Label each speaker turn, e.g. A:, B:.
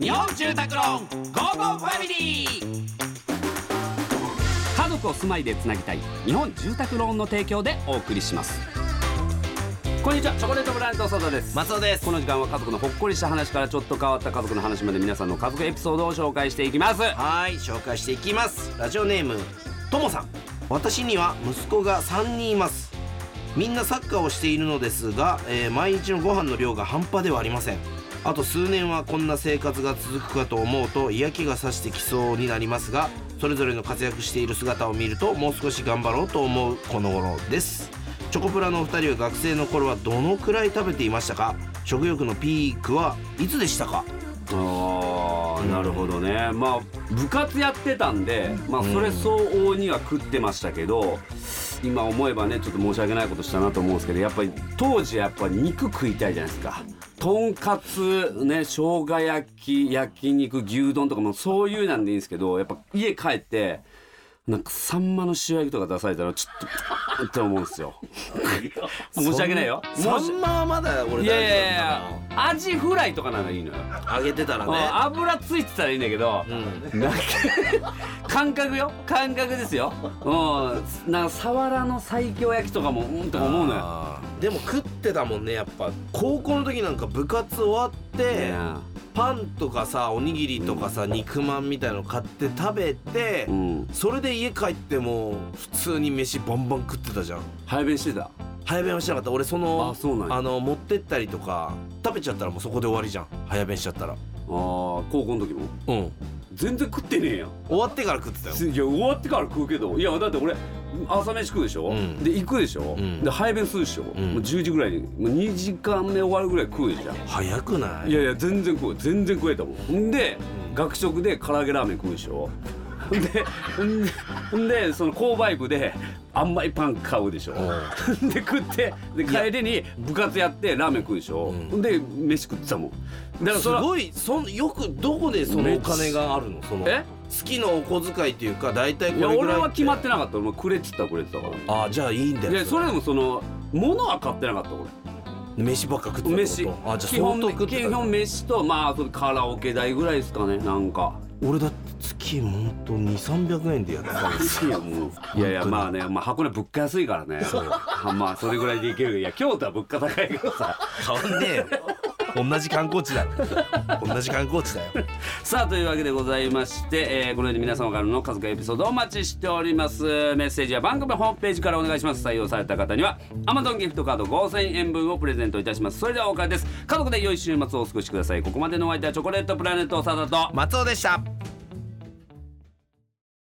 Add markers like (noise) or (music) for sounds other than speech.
A: 日本住宅ローンゴーゴーファミリー。家族を住まいでつなぎたい日本住宅ローンの提供でお送りします。こんにちはチョコレートプラネット長田です。
B: 松尾です。
A: この時間は家族のほっこりした話からちょっと変わった家族の話まで皆さんの家族エピソードを紹介していきます。
B: はい紹介していきます。ラジオネームともさん。私には息子が3人いますみんなサッカーをしているのですが、えー毎日のご飯の量が半端ではありません。あと数年はこんな生活が続くかと思うと嫌気がさしてきそうになりますがそれぞれの活躍している姿を見るともう少し頑張ろうと思うこの頃です。チョコプラのお二人は学生の頃はどのくらい食べていましたか？食欲のピークはいつでしたか？
A: あーなるほどね。まあ部活やってたんで、まあ、それ相応には食ってましたけど、今思えばねちょっと申し訳ないことしたなと思うんですけどやっぱり当時やっぱ肉食いたいじゃないですか。とんかつね生姜焼き焼肉牛丼とかもそういうなんでいいんですけどやっぱ家帰ってなんかサンマの塩焼きとか出されたらちょっとって思うんですよ。(laughs) 申し訳ないよ。
B: サンマはまだ俺
A: いやいやい
B: 大
A: や
B: 丈夫だ
A: アジフライとかならいいのよ。
B: な揚げてたらね。
A: あ油ついてたらいいんだけど、
B: うん。
A: なんか (laughs) 感覚よ。感覚ですよ。うん。なんかサワラの西京焼きとかもうんとか思うのよ。
B: でも食ってたもんねやっぱ。高校の時なんか部活終わって
A: ね
B: パンとかさおにぎりとかさ、肉まんみたいの買って食べて、
A: うん。
B: それで家帰っても普通に飯バンバン食ってたじゃん。
A: 早弁してた？
B: 早弁はしなかった。俺その
A: あそうなんや。
B: あの持ってったりとか食べちゃったらもうそこで終わりじゃん。早弁しちゃったら。
A: あー高校の時も？
B: うん。
A: 全然食ってねえやん。
B: 終わってから食ってたよ。
A: いや終わってから食うけど。いやだって俺朝飯食うでしょ、
B: うん。
A: で行くでしょ、
B: うん。
A: で早弁するでしょ、
B: ん。
A: もう10時ぐらいにもう2時間目終わるぐらい食うじゃん。
B: 早くない？
A: いやいや全然食う。全然食えたもん。んで、学食で唐揚げラーメン食うでしょ？でんでその購買部で甘いパン買うでしょ？で食ってで帰りに部活やってラーメン食うでしょ、
B: うん。
A: で飯食ってたもん。だから
B: すごいそんよくどこでそのお金があるの？その
A: え？
B: 月のお小遣いっていうか大体こ
A: いや
B: れぐらい
A: 俺は決まって
B: な
A: なかった。俺もくれっつったらくれてたから。
B: ああじゃあいいんだよ
A: いやそれでもその物は買ってなかった俺。
B: 飯ばっか食ってたって
A: 飯
B: こと？あじゃあ
A: 基本
B: 相当食ってた
A: 基本飯とまああとカラオケ代ぐらいですかねなんか。
B: 俺だって月ほんと2300円でやってたんです
A: いやもういやいやまあね、まあ、箱根物価安いからね。はまあそれぐらいでいける。いや京都は物価高いけどさ。
B: 変わんねえよ同じ観光地だ。ろ同じ観光地だよ。
A: さあというわけでございまして、えーこのように皆様からの家族エピソードをお待ちしております。メッセージは番組ホームページからお願いします。採用された方には Amazon ギフトカード5000円分をプレゼントいたします。それではお別れです。家族で良い週末をお過ごしください。ここまでのお相手はチョコレートプラネット長田と
B: 松尾でした